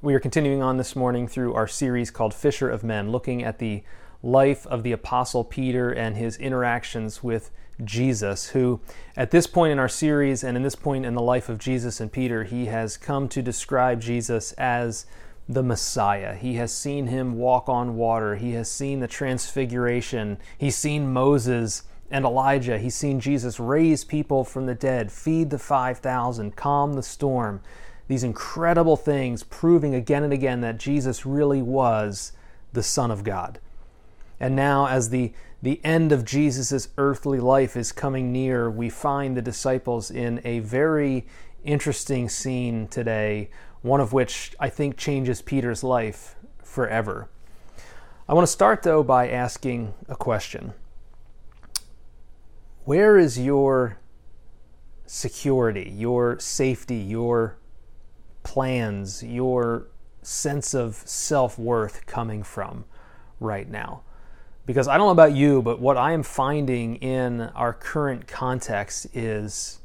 We are continuing on this morning through our series called Fisher of Men, looking at the life of the Apostle Peter and his interactions with Jesus, who, at this point in our series and in this point in the life of Jesus and Peter, he has come to describe Jesus as the Messiah. He has seen him walk on water, he has seen the transfiguration, he's seen Moses and Elijah, he's seen Jesus raise people from the dead, feed the 5,000, calm the storm these incredible things, proving again and again that Jesus really was the Son of God. And now, as the, the end of Jesus' earthly life is coming near, we find the disciples in a very interesting scene today, one of which I think changes Peter's life forever. I want to start, though, by asking a question Where is your security, your safety, your plans, your sense of self worth coming from right now? Because I don't know about you, but what I am finding in our current context is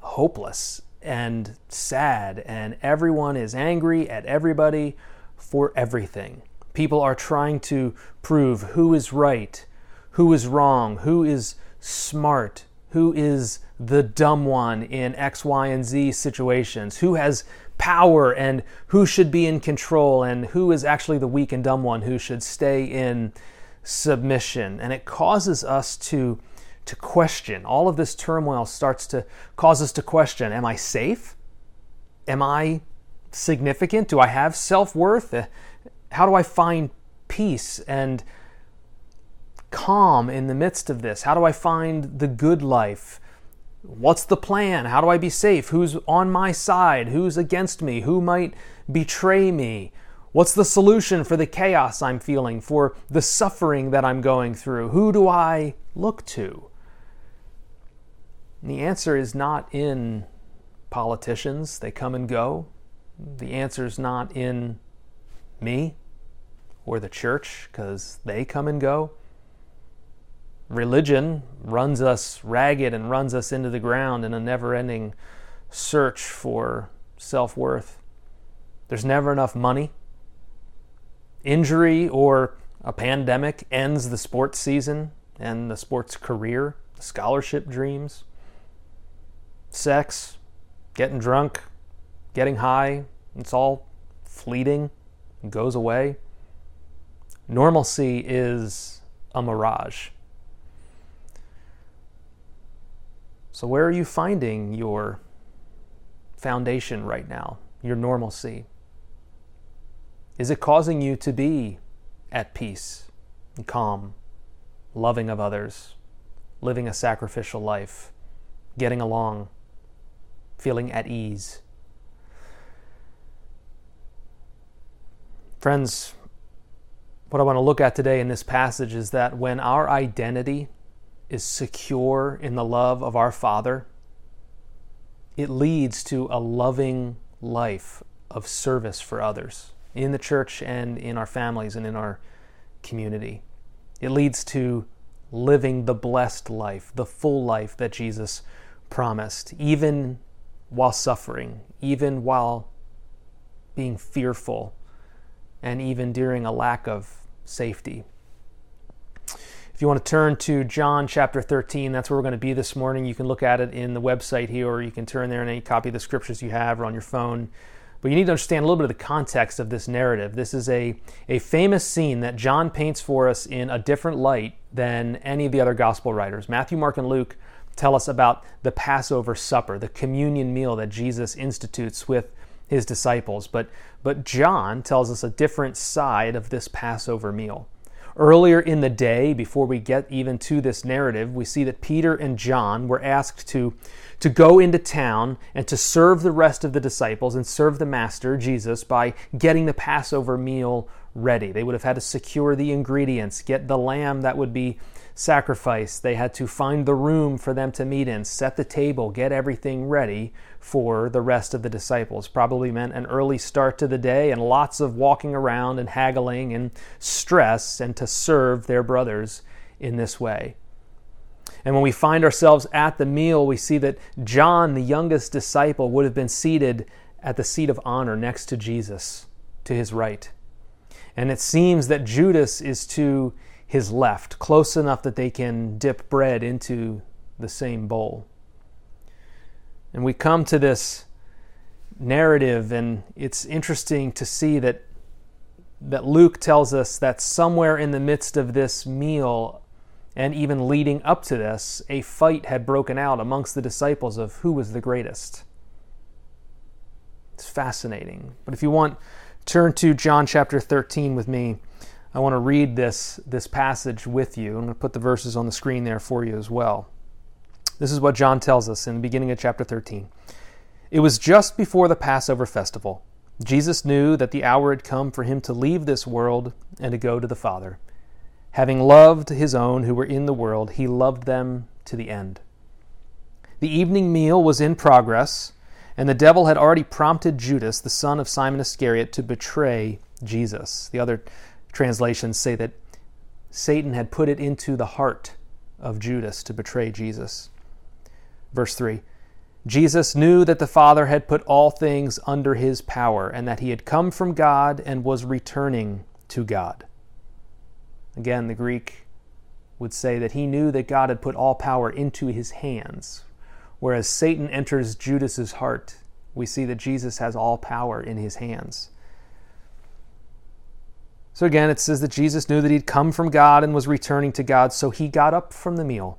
hopeless and sad, and everyone is angry at everybody for everything. People are trying to prove who is right, who is wrong, who is smart, who is the dumb one in X, Y, and Z situations, who has power and who should be in control, and who is actually the weak and dumb one who should stay in submission. And it causes us to, to question. All of this turmoil starts to cause us to question Am I safe? Am I significant? Do I have self worth? Uh, how do I find peace and calm in the midst of this? How do I find the good life? What's the plan? How do I be safe? Who's on my side? Who's against me? Who might betray me? What's the solution for the chaos I'm feeling, for the suffering that I'm going through? Who do I look to? And the answer is not in politicians, they come and go. The answer is not in me or the church, because they come and go religion runs us ragged and runs us into the ground in a never ending search for self worth. There's never enough money. Injury or a pandemic ends the sports season and the sports career, the scholarship dreams. Sex, getting drunk, getting high, it's all fleeting, goes away. Normalcy is a mirage. So, where are you finding your foundation right now, your normalcy? Is it causing you to be at peace and calm, loving of others, living a sacrificial life, getting along, feeling at ease? Friends, what I want to look at today in this passage is that when our identity is secure in the love of our Father, it leads to a loving life of service for others in the church and in our families and in our community. It leads to living the blessed life, the full life that Jesus promised, even while suffering, even while being fearful, and even during a lack of safety. If you want to turn to John chapter 13, that's where we're going to be this morning. You can look at it in the website here, or you can turn there and any copy of the scriptures you have or on your phone. But you need to understand a little bit of the context of this narrative. This is a, a famous scene that John paints for us in a different light than any of the other gospel writers. Matthew, Mark, and Luke tell us about the Passover supper, the communion meal that Jesus institutes with his disciples. But, but John tells us a different side of this Passover meal. Earlier in the day, before we get even to this narrative, we see that Peter and John were asked to, to go into town and to serve the rest of the disciples and serve the Master, Jesus, by getting the Passover meal ready. They would have had to secure the ingredients, get the lamb that would be sacrificed. They had to find the room for them to meet in, set the table, get everything ready for the rest of the disciples. Probably meant an early start to the day and lots of walking around and haggling and stress and to serve their brothers in this way. And when we find ourselves at the meal, we see that John, the youngest disciple, would have been seated at the seat of honor next to Jesus to his right. And it seems that Judas is to his left, close enough that they can dip bread into the same bowl. And we come to this narrative, and it's interesting to see that, that Luke tells us that somewhere in the midst of this meal, and even leading up to this, a fight had broken out amongst the disciples of who was the greatest. It's fascinating. But if you want, turn to John chapter 13 with me. I want to read this, this passage with you. I'm going to put the verses on the screen there for you as well. This is what John tells us in the beginning of chapter 13. It was just before the Passover festival. Jesus knew that the hour had come for him to leave this world and to go to the Father. Having loved his own who were in the world, he loved them to the end. The evening meal was in progress, and the devil had already prompted Judas, the son of Simon Iscariot, to betray Jesus. The other translations say that Satan had put it into the heart of Judas to betray Jesus. Verse 3 Jesus knew that the Father had put all things under his power, and that he had come from God and was returning to God. Again, the Greek would say that he knew that God had put all power into his hands. Whereas Satan enters Judas's heart, we see that Jesus has all power in his hands. So again, it says that Jesus knew that he'd come from God and was returning to God, so he got up from the meal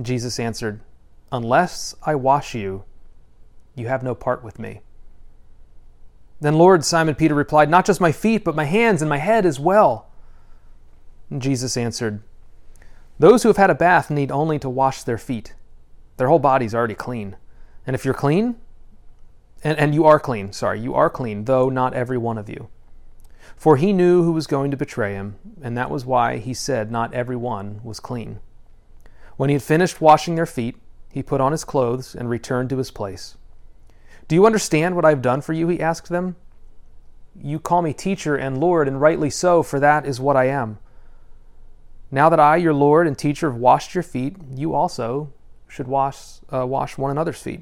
Jesus answered, Unless I wash you, you have no part with me. Then, Lord, Simon Peter replied, Not just my feet, but my hands and my head as well. And Jesus answered, Those who have had a bath need only to wash their feet. Their whole body's already clean. And if you're clean, and, and you are clean, sorry, you are clean, though not every one of you. For he knew who was going to betray him, and that was why he said not every one was clean. When he had finished washing their feet, he put on his clothes and returned to his place. Do you understand what I have done for you? He asked them. You call me teacher and Lord, and rightly so, for that is what I am. Now that I, your Lord and teacher, have washed your feet, you also should wash, uh, wash one another's feet.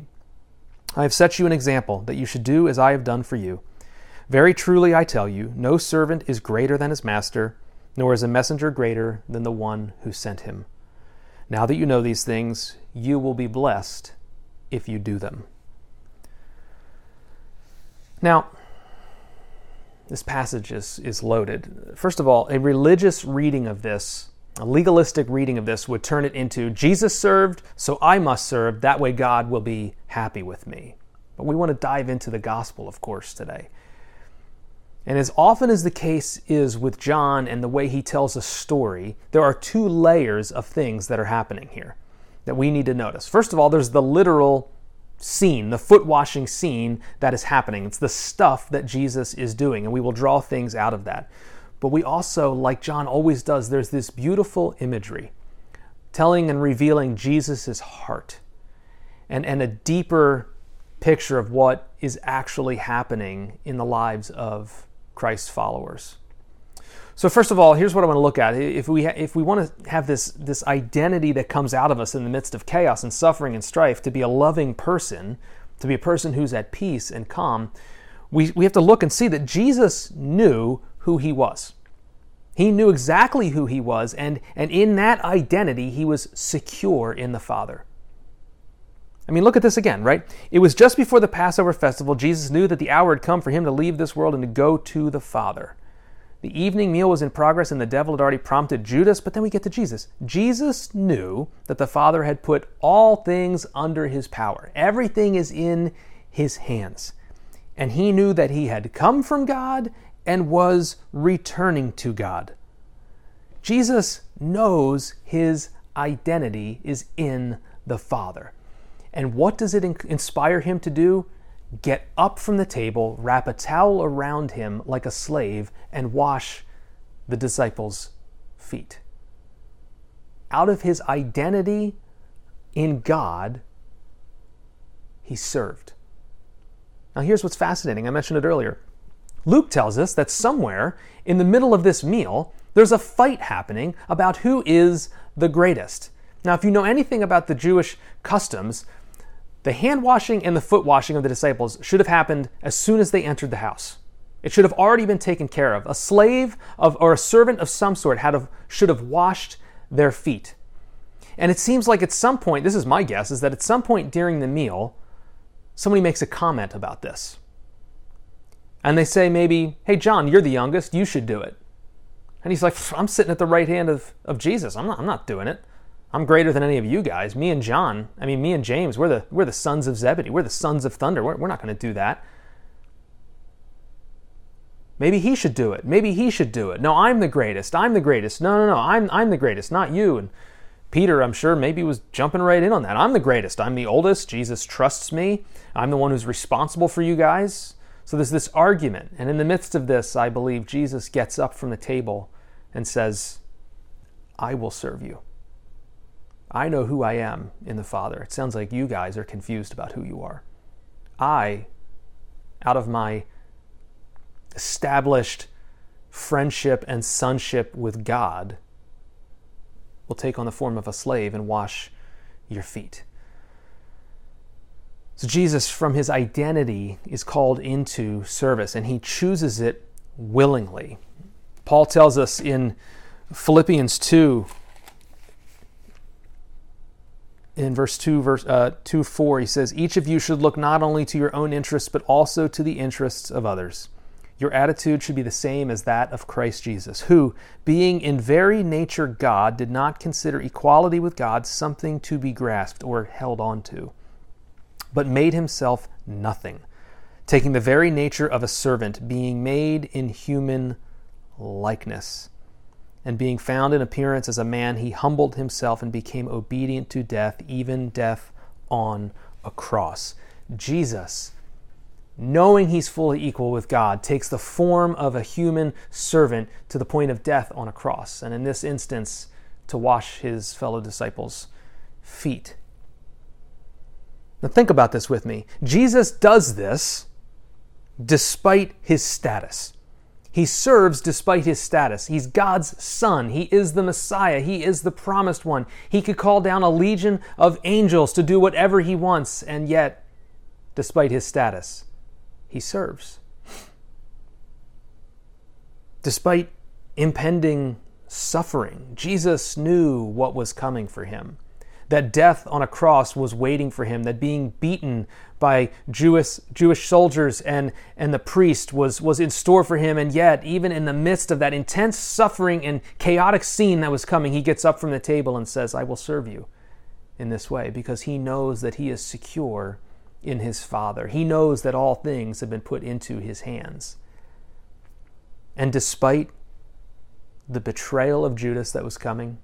I have set you an example that you should do as I have done for you. Very truly I tell you, no servant is greater than his master, nor is a messenger greater than the one who sent him. Now that you know these things, you will be blessed if you do them. Now, this passage is, is loaded. First of all, a religious reading of this, a legalistic reading of this, would turn it into Jesus served, so I must serve. That way, God will be happy with me. But we want to dive into the gospel, of course, today. And as often as the case is with John and the way he tells a story, there are two layers of things that are happening here that we need to notice. First of all, there's the literal scene, the foot washing scene that is happening. It's the stuff that Jesus is doing, and we will draw things out of that. But we also, like John always does, there's this beautiful imagery telling and revealing Jesus' heart and, and a deeper picture of what is actually happening in the lives of Christ's followers. So first of all, here's what I want to look at. If we ha- if we want to have this this identity that comes out of us in the midst of chaos and suffering and strife, to be a loving person, to be a person who's at peace and calm, we, we have to look and see that Jesus knew who he was. He knew exactly who he was, and, and in that identity, he was secure in the Father. I mean, look at this again, right? It was just before the Passover festival, Jesus knew that the hour had come for him to leave this world and to go to the Father. The evening meal was in progress, and the devil had already prompted Judas, but then we get to Jesus. Jesus knew that the Father had put all things under his power, everything is in his hands. And he knew that he had come from God and was returning to God. Jesus knows his identity is in the Father. And what does it inspire him to do? get up from the table, wrap a towel around him like a slave, and wash the disciples' feet. Out of his identity in God, he served. Now, here's what's fascinating. I mentioned it earlier. Luke tells us that somewhere in the middle of this meal, there's a fight happening about who is the greatest. Now, if you know anything about the Jewish customs, the hand washing and the foot washing of the disciples should have happened as soon as they entered the house. It should have already been taken care of. A slave of, or a servant of some sort had have, should have washed their feet. And it seems like at some point, this is my guess, is that at some point during the meal, somebody makes a comment about this. And they say maybe, hey, John, you're the youngest, you should do it. And he's like, I'm sitting at the right hand of, of Jesus. I'm not, I'm not doing it. I'm greater than any of you guys. Me and John, I mean, me and James, we're the, we're the sons of Zebedee. We're the sons of thunder. We're, we're not going to do that. Maybe he should do it. Maybe he should do it. No, I'm the greatest. I'm the greatest. No, no, no. I'm, I'm the greatest, not you. And Peter, I'm sure, maybe was jumping right in on that. I'm the greatest. I'm the oldest. Jesus trusts me. I'm the one who's responsible for you guys. So there's this argument. And in the midst of this, I believe Jesus gets up from the table and says, I will serve you. I know who I am in the Father. It sounds like you guys are confused about who you are. I, out of my established friendship and sonship with God, will take on the form of a slave and wash your feet. So Jesus, from his identity, is called into service, and he chooses it willingly. Paul tells us in Philippians 2 in verse 2 verse uh, 2 4 he says each of you should look not only to your own interests but also to the interests of others. Your attitude should be the same as that of Christ Jesus who being in very nature God did not consider equality with God something to be grasped or held on to but made himself nothing taking the very nature of a servant being made in human likeness and being found in appearance as a man, he humbled himself and became obedient to death, even death on a cross. Jesus, knowing he's fully equal with God, takes the form of a human servant to the point of death on a cross, and in this instance, to wash his fellow disciples' feet. Now, think about this with me. Jesus does this despite his status. He serves despite his status. He's God's son. He is the Messiah. He is the promised one. He could call down a legion of angels to do whatever he wants, and yet, despite his status, he serves. Despite impending suffering, Jesus knew what was coming for him that death on a cross was waiting for him, that being beaten by Jewish, Jewish soldiers and, and the priest was, was in store for him. And yet, even in the midst of that intense suffering and chaotic scene that was coming, he gets up from the table and says, I will serve you in this way because he knows that he is secure in his Father. He knows that all things have been put into his hands. And despite the betrayal of Judas that was coming,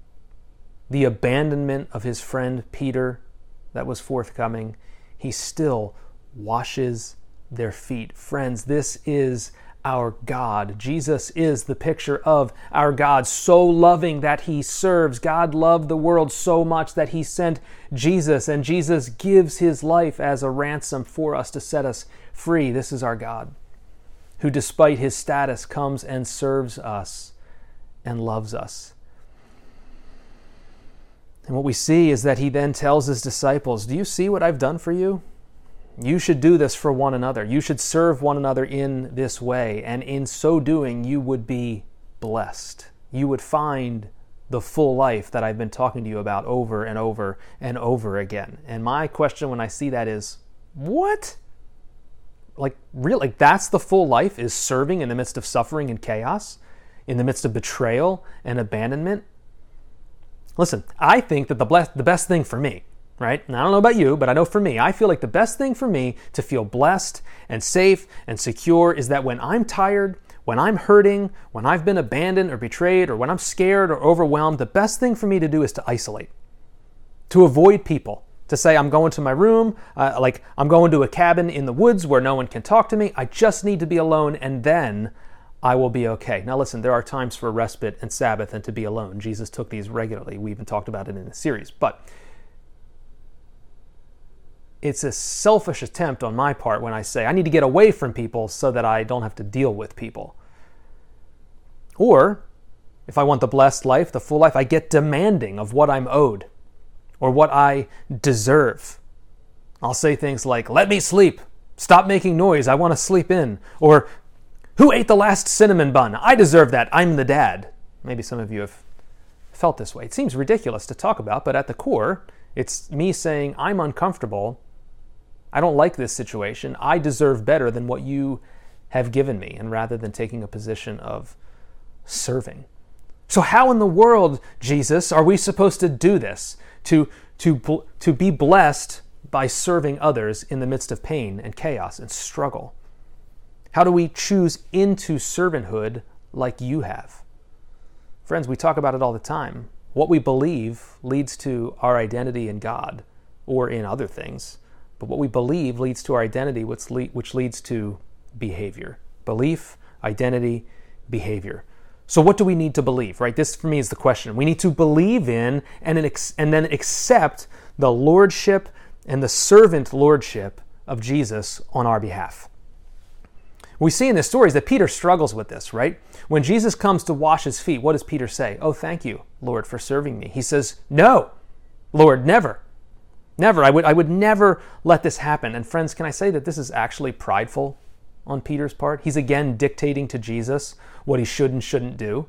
the abandonment of his friend Peter that was forthcoming, he still washes their feet. Friends, this is our God. Jesus is the picture of our God, so loving that he serves. God loved the world so much that he sent Jesus, and Jesus gives his life as a ransom for us to set us free. This is our God, who, despite his status, comes and serves us and loves us. And what we see is that he then tells his disciples, Do you see what I've done for you? You should do this for one another. You should serve one another in this way. And in so doing, you would be blessed. You would find the full life that I've been talking to you about over and over and over again. And my question when I see that is, what? Like, really? Like, that's the full life is serving in the midst of suffering and chaos, in the midst of betrayal and abandonment? Listen, I think that the, the best thing for me, right? And I don't know about you, but I know for me, I feel like the best thing for me to feel blessed and safe and secure is that when I'm tired, when I'm hurting, when I've been abandoned or betrayed, or when I'm scared or overwhelmed, the best thing for me to do is to isolate, to avoid people, to say, I'm going to my room, uh, like I'm going to a cabin in the woods where no one can talk to me. I just need to be alone, and then I will be okay. Now, listen, there are times for respite and Sabbath and to be alone. Jesus took these regularly. We even talked about it in the series. But it's a selfish attempt on my part when I say I need to get away from people so that I don't have to deal with people. Or, if I want the blessed life, the full life, I get demanding of what I'm owed or what I deserve. I'll say things like, let me sleep. Stop making noise. I want to sleep in. Or, who ate the last cinnamon bun? I deserve that. I'm the dad. Maybe some of you have felt this way. It seems ridiculous to talk about, but at the core, it's me saying, I'm uncomfortable. I don't like this situation. I deserve better than what you have given me. And rather than taking a position of serving. So, how in the world, Jesus, are we supposed to do this? To, to, to be blessed by serving others in the midst of pain and chaos and struggle? How do we choose into servanthood like you have? Friends, we talk about it all the time. What we believe leads to our identity in God or in other things, but what we believe leads to our identity, which, leads to behavior. Belief, identity, behavior. So, what do we need to believe, right? This for me is the question. We need to believe in and, and then accept the lordship and the servant lordship of Jesus on our behalf. We see in this story is that Peter struggles with this, right? When Jesus comes to wash his feet, what does Peter say? Oh, thank you, Lord, for serving me. He says, No, Lord, never. Never. I would, I would never let this happen. And friends, can I say that this is actually prideful on Peter's part? He's again dictating to Jesus what he should and shouldn't do.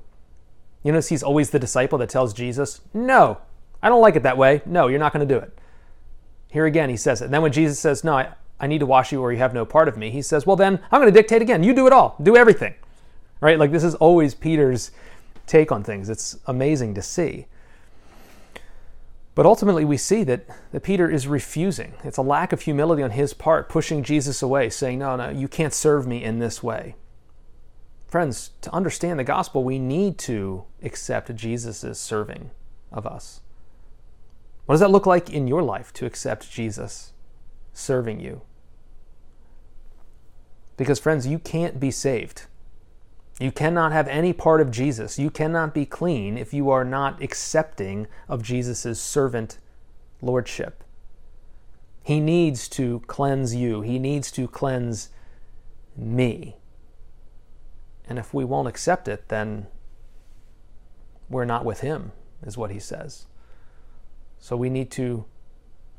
You notice he's always the disciple that tells Jesus, No, I don't like it that way. No, you're not going to do it. Here again, he says it. And then when Jesus says, No, I, I need to wash you or you have no part of me. He says, Well, then I'm going to dictate again. You do it all, do everything. Right? Like this is always Peter's take on things. It's amazing to see. But ultimately, we see that, that Peter is refusing. It's a lack of humility on his part, pushing Jesus away, saying, No, no, you can't serve me in this way. Friends, to understand the gospel, we need to accept Jesus' serving of us. What does that look like in your life to accept Jesus? serving you. Because, friends, you can't be saved. You cannot have any part of Jesus. You cannot be clean if you are not accepting of Jesus' servant lordship. He needs to cleanse you, He needs to cleanse me. And if we won't accept it, then we're not with Him, is what He says. So we need to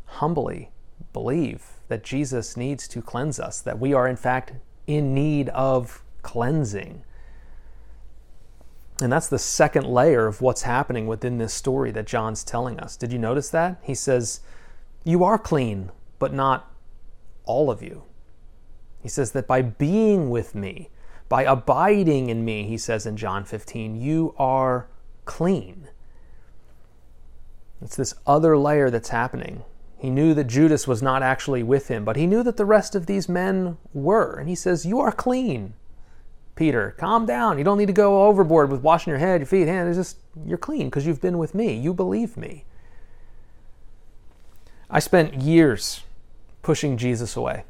humbly believe that Jesus needs to cleanse us, that we are in fact in need of cleansing. And that's the second layer of what's happening within this story that John's telling us. Did you notice that? He says, You are clean, but not all of you. He says that by being with me, by abiding in me, he says in John 15, you are clean. It's this other layer that's happening. He knew that Judas was not actually with him, but he knew that the rest of these men were. And he says, You are clean. Peter, calm down. You don't need to go overboard with washing your head, your feet, hands. It's just, you're clean because you've been with me. You believe me. I spent years pushing Jesus away,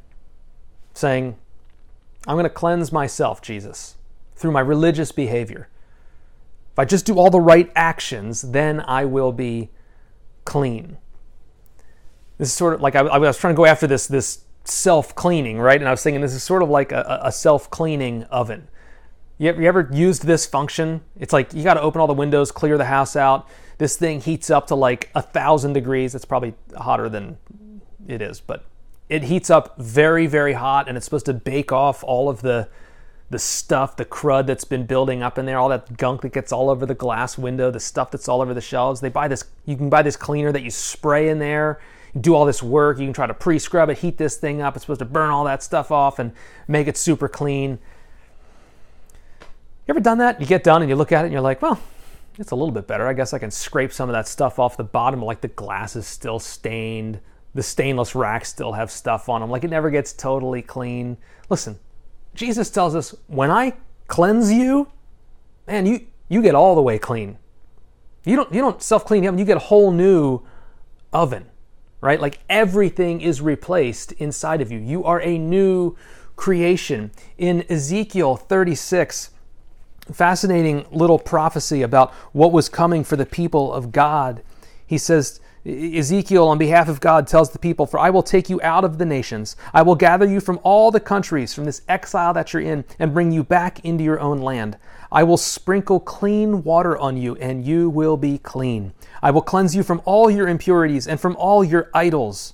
saying, I'm going to cleanse myself, Jesus, through my religious behavior. If I just do all the right actions, then I will be clean. This is sort of like I, I was trying to go after this this self cleaning, right? And I was thinking this is sort of like a, a self cleaning oven. You you ever used this function? It's like you got to open all the windows, clear the house out. This thing heats up to like a thousand degrees. It's probably hotter than it is, but it heats up very, very hot, and it's supposed to bake off all of the the stuff, the crud that's been building up in there, all that gunk that gets all over the glass window, the stuff that's all over the shelves. They buy this. You can buy this cleaner that you spray in there do all this work. You can try to pre scrub it, heat this thing up. It's supposed to burn all that stuff off and make it super clean. You ever done that? You get done and you look at it and you're like, well, it's a little bit better. I guess I can scrape some of that stuff off the bottom. Like the glass is still stained, the stainless racks still have stuff on them. Like it never gets totally clean. Listen, Jesus tells us when I cleanse you, man, you you get all the way clean. You don't you don't self clean. You get a whole new oven right? Like everything is replaced inside of you. You are a new creation. In Ezekiel 36, fascinating little prophecy about what was coming for the people of God. He says, Ezekiel, on behalf of God, tells the people, For I will take you out of the nations. I will gather you from all the countries, from this exile that you're in, and bring you back into your own land. I will sprinkle clean water on you, and you will be clean. I will cleanse you from all your impurities and from all your idols.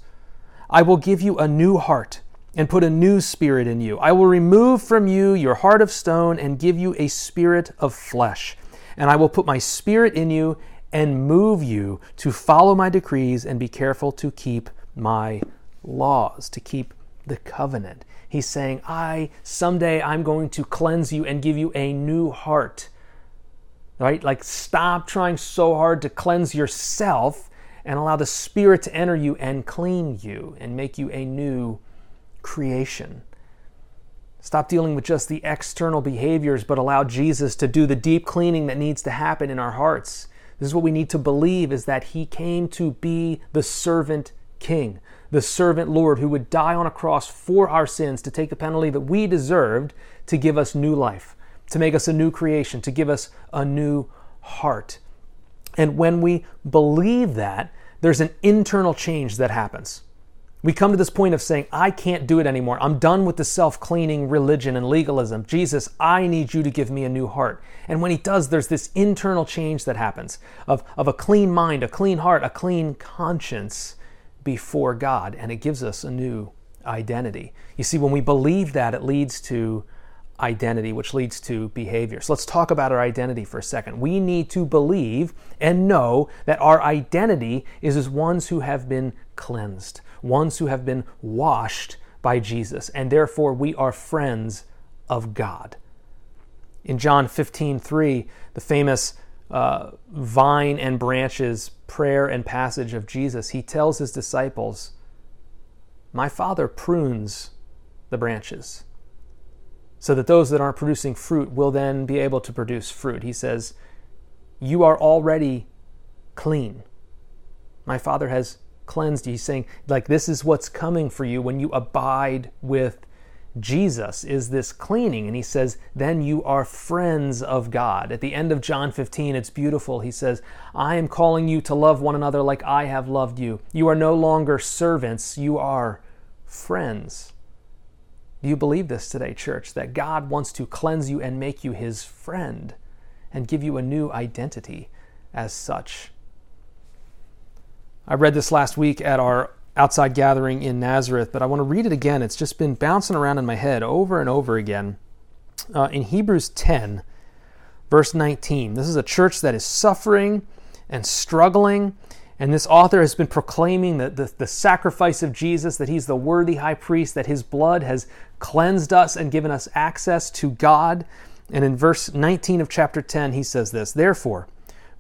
I will give you a new heart and put a new spirit in you. I will remove from you your heart of stone and give you a spirit of flesh. And I will put my spirit in you and move you to follow my decrees and be careful to keep my laws, to keep the covenant. He's saying, I someday I'm going to cleanse you and give you a new heart. Right? Like stop trying so hard to cleanse yourself and allow the Spirit to enter you and clean you and make you a new creation. Stop dealing with just the external behaviors, but allow Jesus to do the deep cleaning that needs to happen in our hearts. This is what we need to believe is that he came to be the servant king, the servant Lord who would die on a cross for our sins to take the penalty that we deserved to give us new life, to make us a new creation, to give us a new heart. And when we believe that, there's an internal change that happens. We come to this point of saying, I can't do it anymore. I'm done with the self cleaning religion and legalism. Jesus, I need you to give me a new heart. And when He does, there's this internal change that happens of, of a clean mind, a clean heart, a clean conscience before God. And it gives us a new identity. You see, when we believe that, it leads to identity, which leads to behavior. So let's talk about our identity for a second. We need to believe and know that our identity is as ones who have been cleansed ones who have been washed by Jesus, and therefore we are friends of God. In John 15, 3, the famous uh, vine and branches prayer and passage of Jesus, he tells his disciples, My Father prunes the branches so that those that aren't producing fruit will then be able to produce fruit. He says, You are already clean. My Father has cleansed. He's saying, like, this is what's coming for you when you abide with Jesus, is this cleaning. And he says, then you are friends of God. At the end of John 15, it's beautiful. He says, I am calling you to love one another like I have loved you. You are no longer servants, you are friends. Do you believe this today, church? That God wants to cleanse you and make you his friend and give you a new identity as such. I read this last week at our outside gathering in Nazareth, but I want to read it again. It's just been bouncing around in my head over and over again. Uh, in Hebrews 10, verse 19, this is a church that is suffering and struggling. And this author has been proclaiming the, the, the sacrifice of Jesus, that he's the worthy high priest, that his blood has cleansed us and given us access to God. And in verse 19 of chapter 10, he says this Therefore,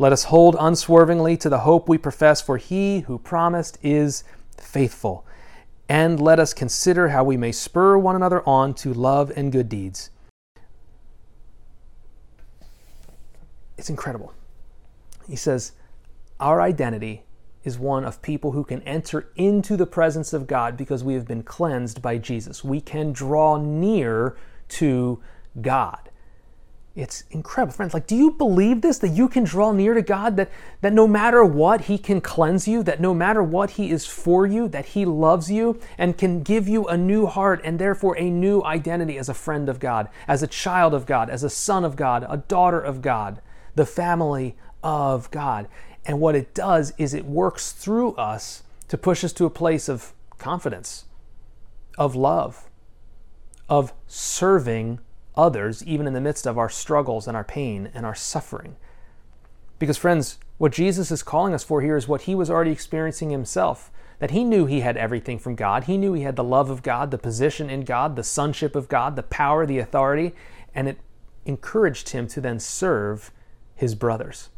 Let us hold unswervingly to the hope we profess, for he who promised is faithful. And let us consider how we may spur one another on to love and good deeds. It's incredible. He says, Our identity is one of people who can enter into the presence of God because we have been cleansed by Jesus. We can draw near to God. It's incredible. Friends, like, do you believe this? That you can draw near to God, that, that no matter what, He can cleanse you, that no matter what He is for you, that He loves you and can give you a new heart and therefore a new identity as a friend of God, as a child of God, as a son of God, a daughter of God, the family of God. And what it does is it works through us to push us to a place of confidence, of love, of serving others, even in the midst of our struggles and our pain and our suffering. Because, friends, what Jesus is calling us for here is what he was already experiencing himself that he knew he had everything from God. He knew he had the love of God, the position in God, the sonship of God, the power, the authority, and it encouraged him to then serve his brothers.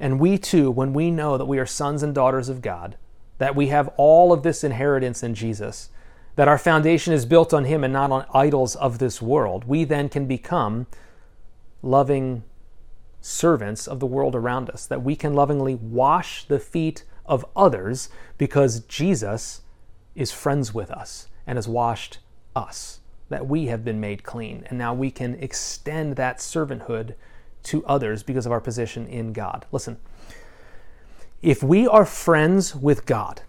And we too, when we know that we are sons and daughters of God, that we have all of this inheritance in Jesus, that our foundation is built on Him and not on idols of this world, we then can become loving servants of the world around us, that we can lovingly wash the feet of others because Jesus is friends with us and has washed us, that we have been made clean. And now we can extend that servanthood to others because of our position in God. Listen, if we are friends with God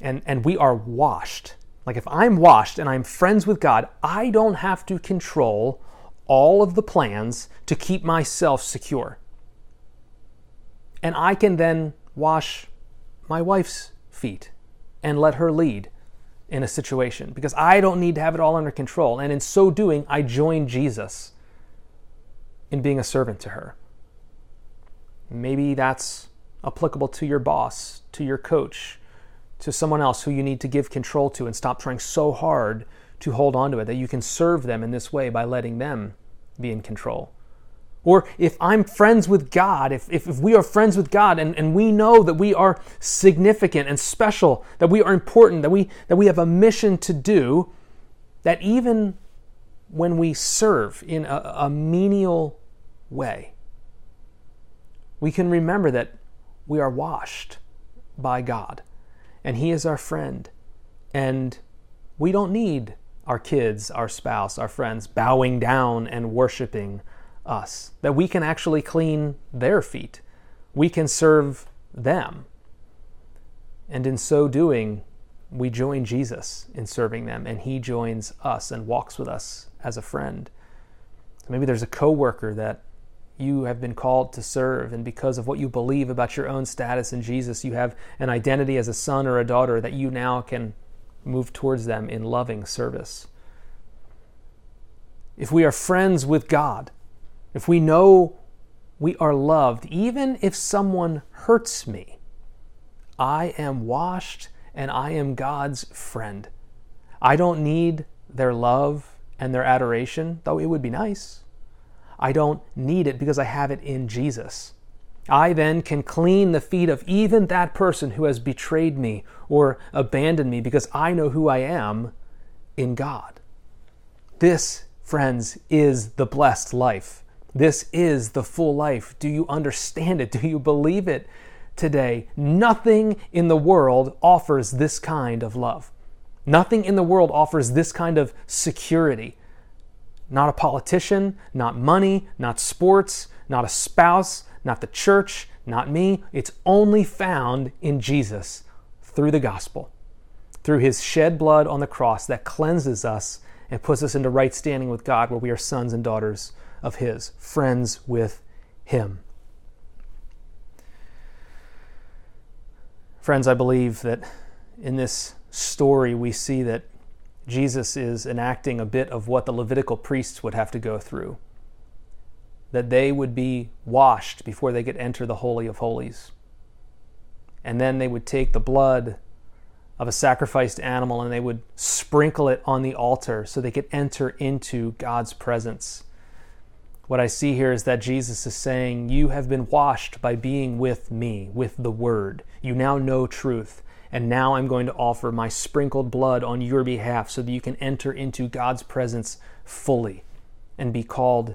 and, and we are washed, like if I'm washed and I'm friends with God, I don't have to control all of the plans to keep myself secure. And I can then wash my wife's feet and let her lead in a situation because I don't need to have it all under control. And in so doing, I join Jesus in being a servant to her. Maybe that's applicable to your boss, to your coach, to someone else who you need to give control to and stop trying so hard to hold on to it that you can serve them in this way by letting them be in control. Or if I'm friends with God, if, if, if, we are friends with God and, and we know that we are significant and special, that we are important, that we, that we have a mission to do, that even when we serve in a, a menial way, we can remember that we are washed by God and He is our friend. And we don't need our kids, our spouse, our friends bowing down and worshiping us, that we can actually clean their feet. We can serve them. And in so doing, we join Jesus in serving them, and he joins us and walks with us as a friend. Maybe there's a coworker that you have been called to serve, and because of what you believe about your own status in Jesus, you have an identity as a son or a daughter that you now can move towards them in loving service. If we are friends with God, if we know we are loved, even if someone hurts me, I am washed and I am God's friend. I don't need their love and their adoration, though it would be nice. I don't need it because I have it in Jesus. I then can clean the feet of even that person who has betrayed me or abandoned me because I know who I am in God. This, friends, is the blessed life. This is the full life. Do you understand it? Do you believe it today? Nothing in the world offers this kind of love. Nothing in the world offers this kind of security. Not a politician, not money, not sports, not a spouse, not the church, not me. It's only found in Jesus through the gospel, through his shed blood on the cross that cleanses us and puts us into right standing with God, where we are sons and daughters of his, friends with him. Friends, I believe that in this story we see that Jesus is enacting a bit of what the Levitical priests would have to go through that they would be washed before they could enter the Holy of Holies. And then they would take the blood of a sacrificed animal and they would sprinkle it on the altar so they could enter into God's presence. What I see here is that Jesus is saying, You have been washed by being with me, with the Word. You now know truth. And now I'm going to offer my sprinkled blood on your behalf so that you can enter into God's presence fully and be called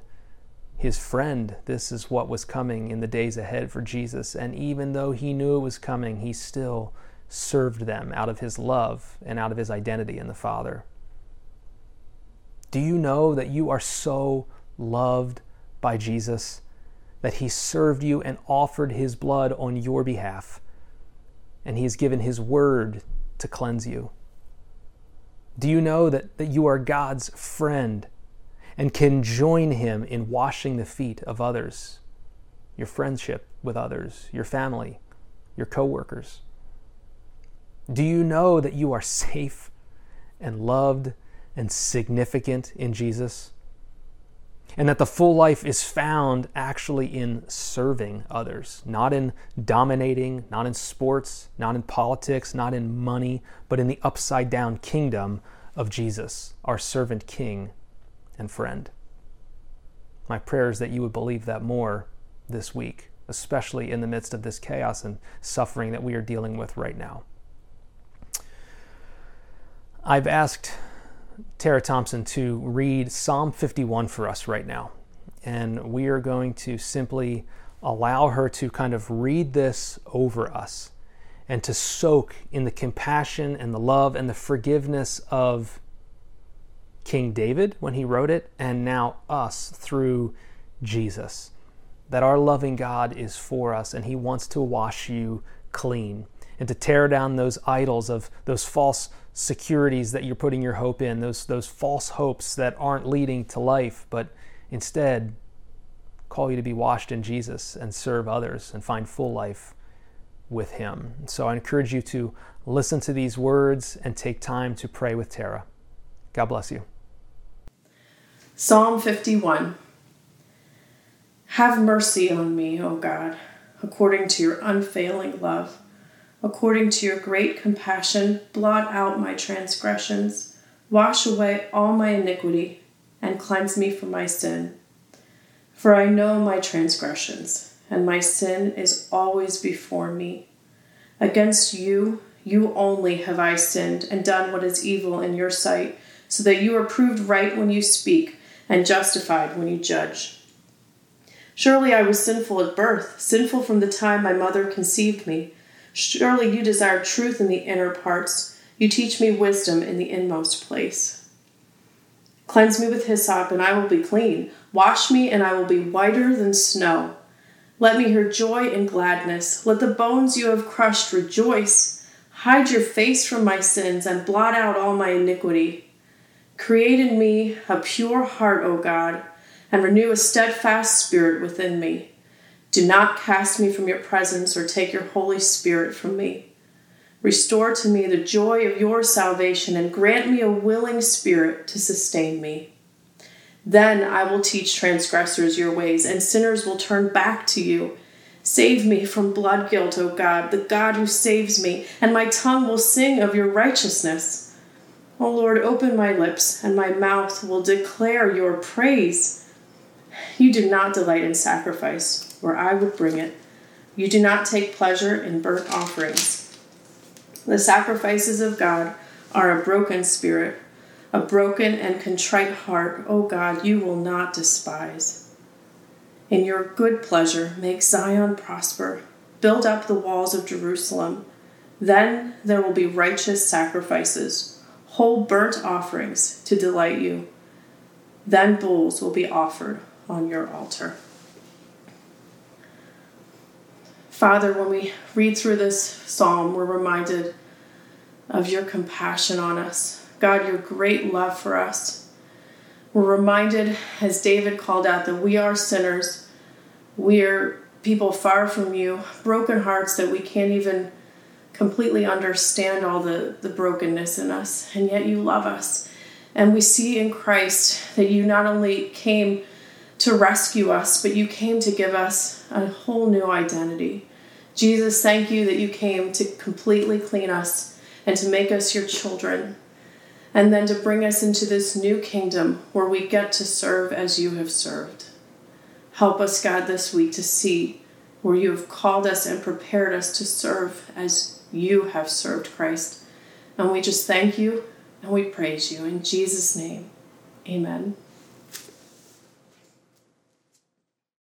his friend. This is what was coming in the days ahead for Jesus. And even though he knew it was coming, he still served them out of his love and out of his identity in the Father. Do you know that you are so loved by Jesus that he served you and offered his blood on your behalf? And he has given his word to cleanse you. Do you know that, that you are God's friend? and can join him in washing the feet of others, your friendship with others, your family, your coworkers? Do you know that you are safe and loved and significant in Jesus? And that the full life is found actually in serving others, not in dominating, not in sports, not in politics, not in money, but in the upside down kingdom of Jesus, our servant king and friend. My prayer is that you would believe that more this week, especially in the midst of this chaos and suffering that we are dealing with right now. I've asked Tara Thompson to read Psalm 51 for us right now. And we are going to simply allow her to kind of read this over us and to soak in the compassion and the love and the forgiveness of King David when he wrote it, and now us through Jesus. That our loving God is for us and he wants to wash you clean and to tear down those idols of those false securities that you're putting your hope in, those, those false hopes that aren't leading to life, but instead call you to be washed in Jesus and serve others and find full life with Him. So I encourage you to listen to these words and take time to pray with Tara. God bless you. Psalm 51 Have mercy on me, O God, according to your unfailing love According to your great compassion, blot out my transgressions, wash away all my iniquity, and cleanse me from my sin. For I know my transgressions, and my sin is always before me. Against you, you only have I sinned and done what is evil in your sight, so that you are proved right when you speak and justified when you judge. Surely I was sinful at birth, sinful from the time my mother conceived me. Surely you desire truth in the inner parts. You teach me wisdom in the inmost place. Cleanse me with hyssop, and I will be clean. Wash me, and I will be whiter than snow. Let me hear joy and gladness. Let the bones you have crushed rejoice. Hide your face from my sins and blot out all my iniquity. Create in me a pure heart, O God, and renew a steadfast spirit within me. Do not cast me from your presence or take your Holy Spirit from me. Restore to me the joy of your salvation and grant me a willing spirit to sustain me. Then I will teach transgressors your ways, and sinners will turn back to you. Save me from blood guilt, O God, the God who saves me, and my tongue will sing of your righteousness. O Lord, open my lips, and my mouth will declare your praise. You do not delight in sacrifice where I would bring it. You do not take pleasure in burnt offerings. The sacrifices of God are a broken spirit, a broken and contrite heart, O God, you will not despise. In your good pleasure, make Zion prosper. Build up the walls of Jerusalem. Then there will be righteous sacrifices, whole burnt offerings to delight you. Then bulls will be offered on your altar. Father, when we read through this psalm, we're reminded of your compassion on us. God, your great love for us. We're reminded, as David called out, that we are sinners. We are people far from you, broken hearts that we can't even completely understand all the, the brokenness in us, and yet you love us. And we see in Christ that you not only came to rescue us, but you came to give us a whole new identity. Jesus, thank you that you came to completely clean us and to make us your children, and then to bring us into this new kingdom where we get to serve as you have served. Help us, God, this week to see where you have called us and prepared us to serve as you have served Christ. And we just thank you and we praise you. In Jesus' name, amen.